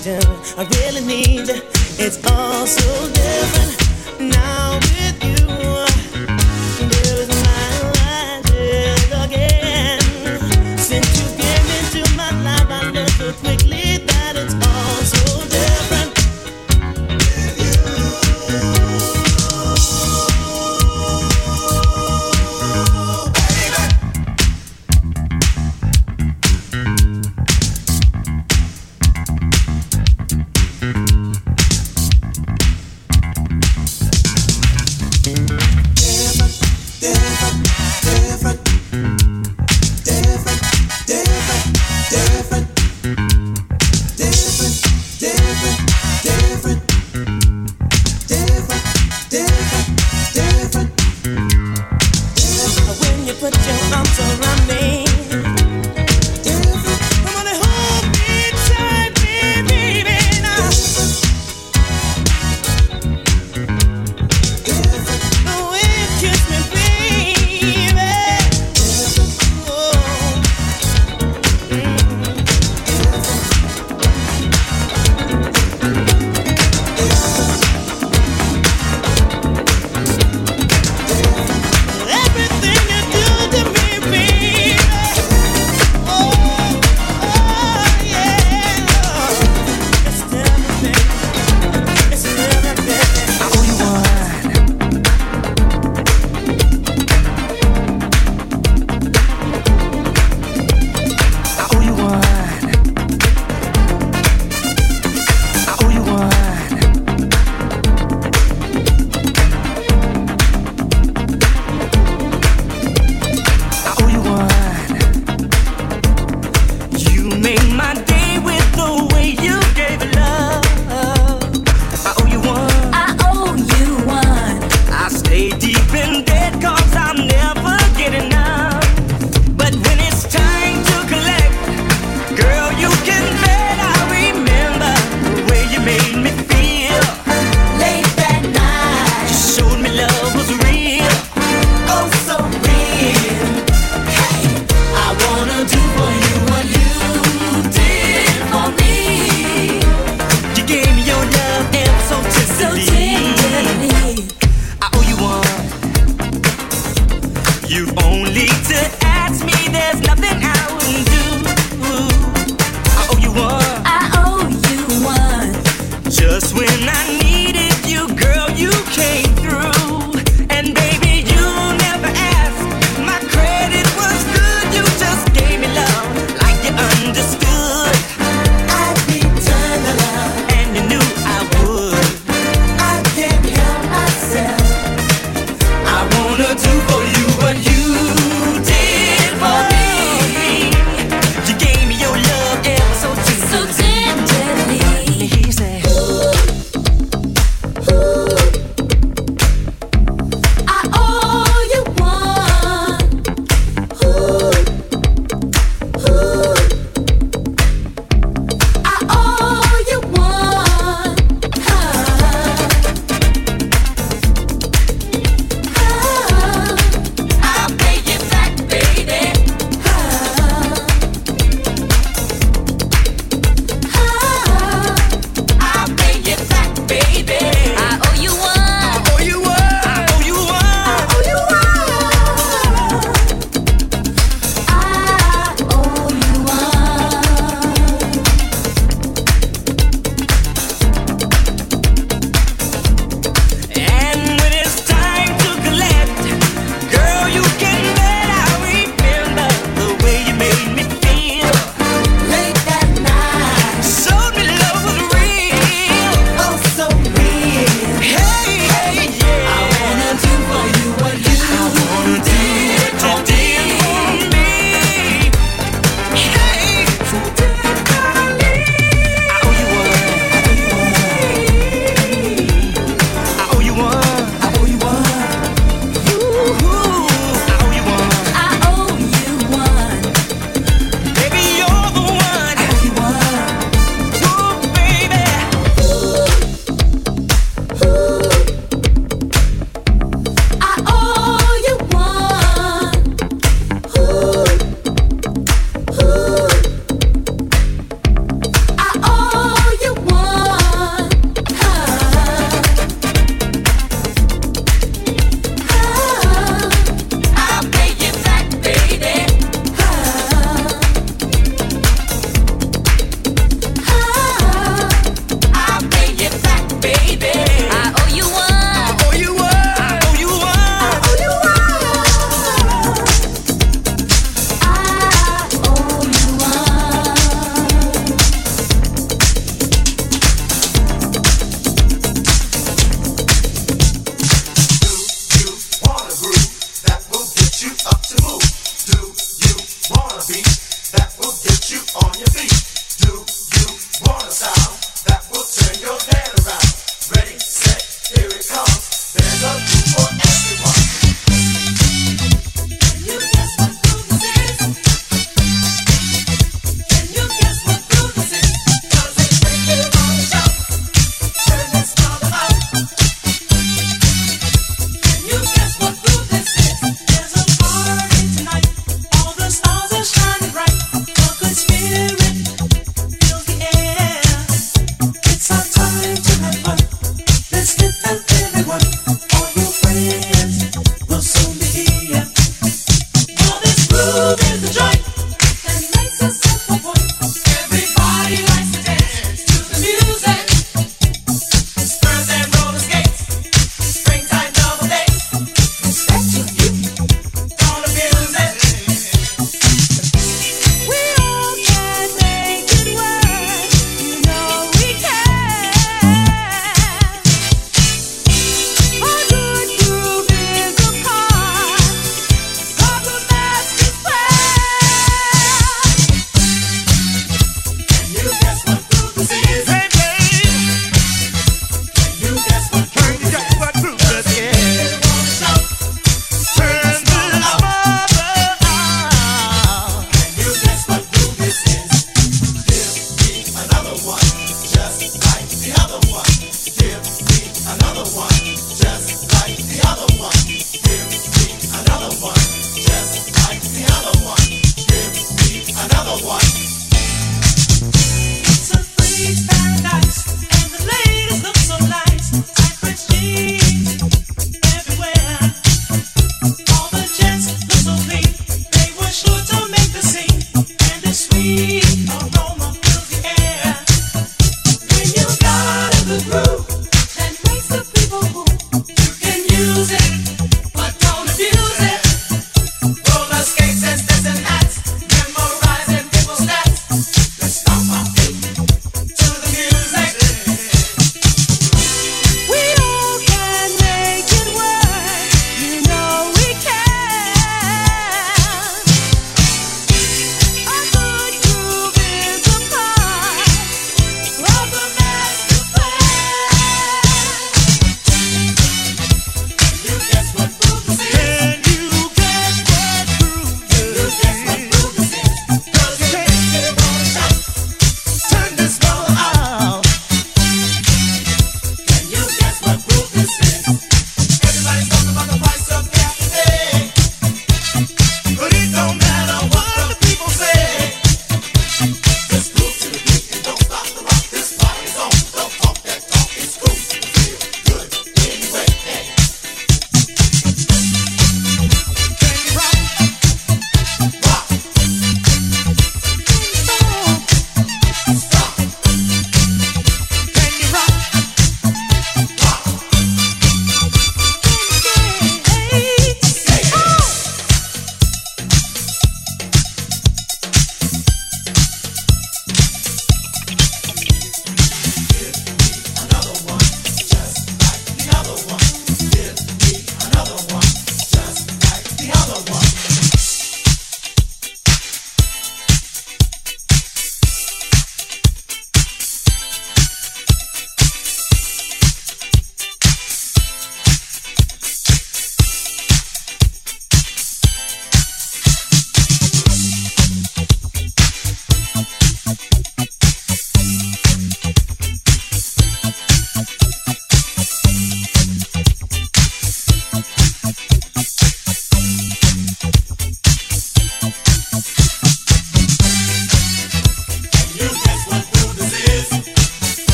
oxygen I really need. It's all so different now with you.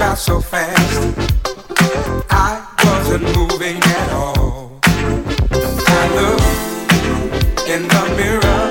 about so fast. I wasn't moving at all. I looked in the mirror.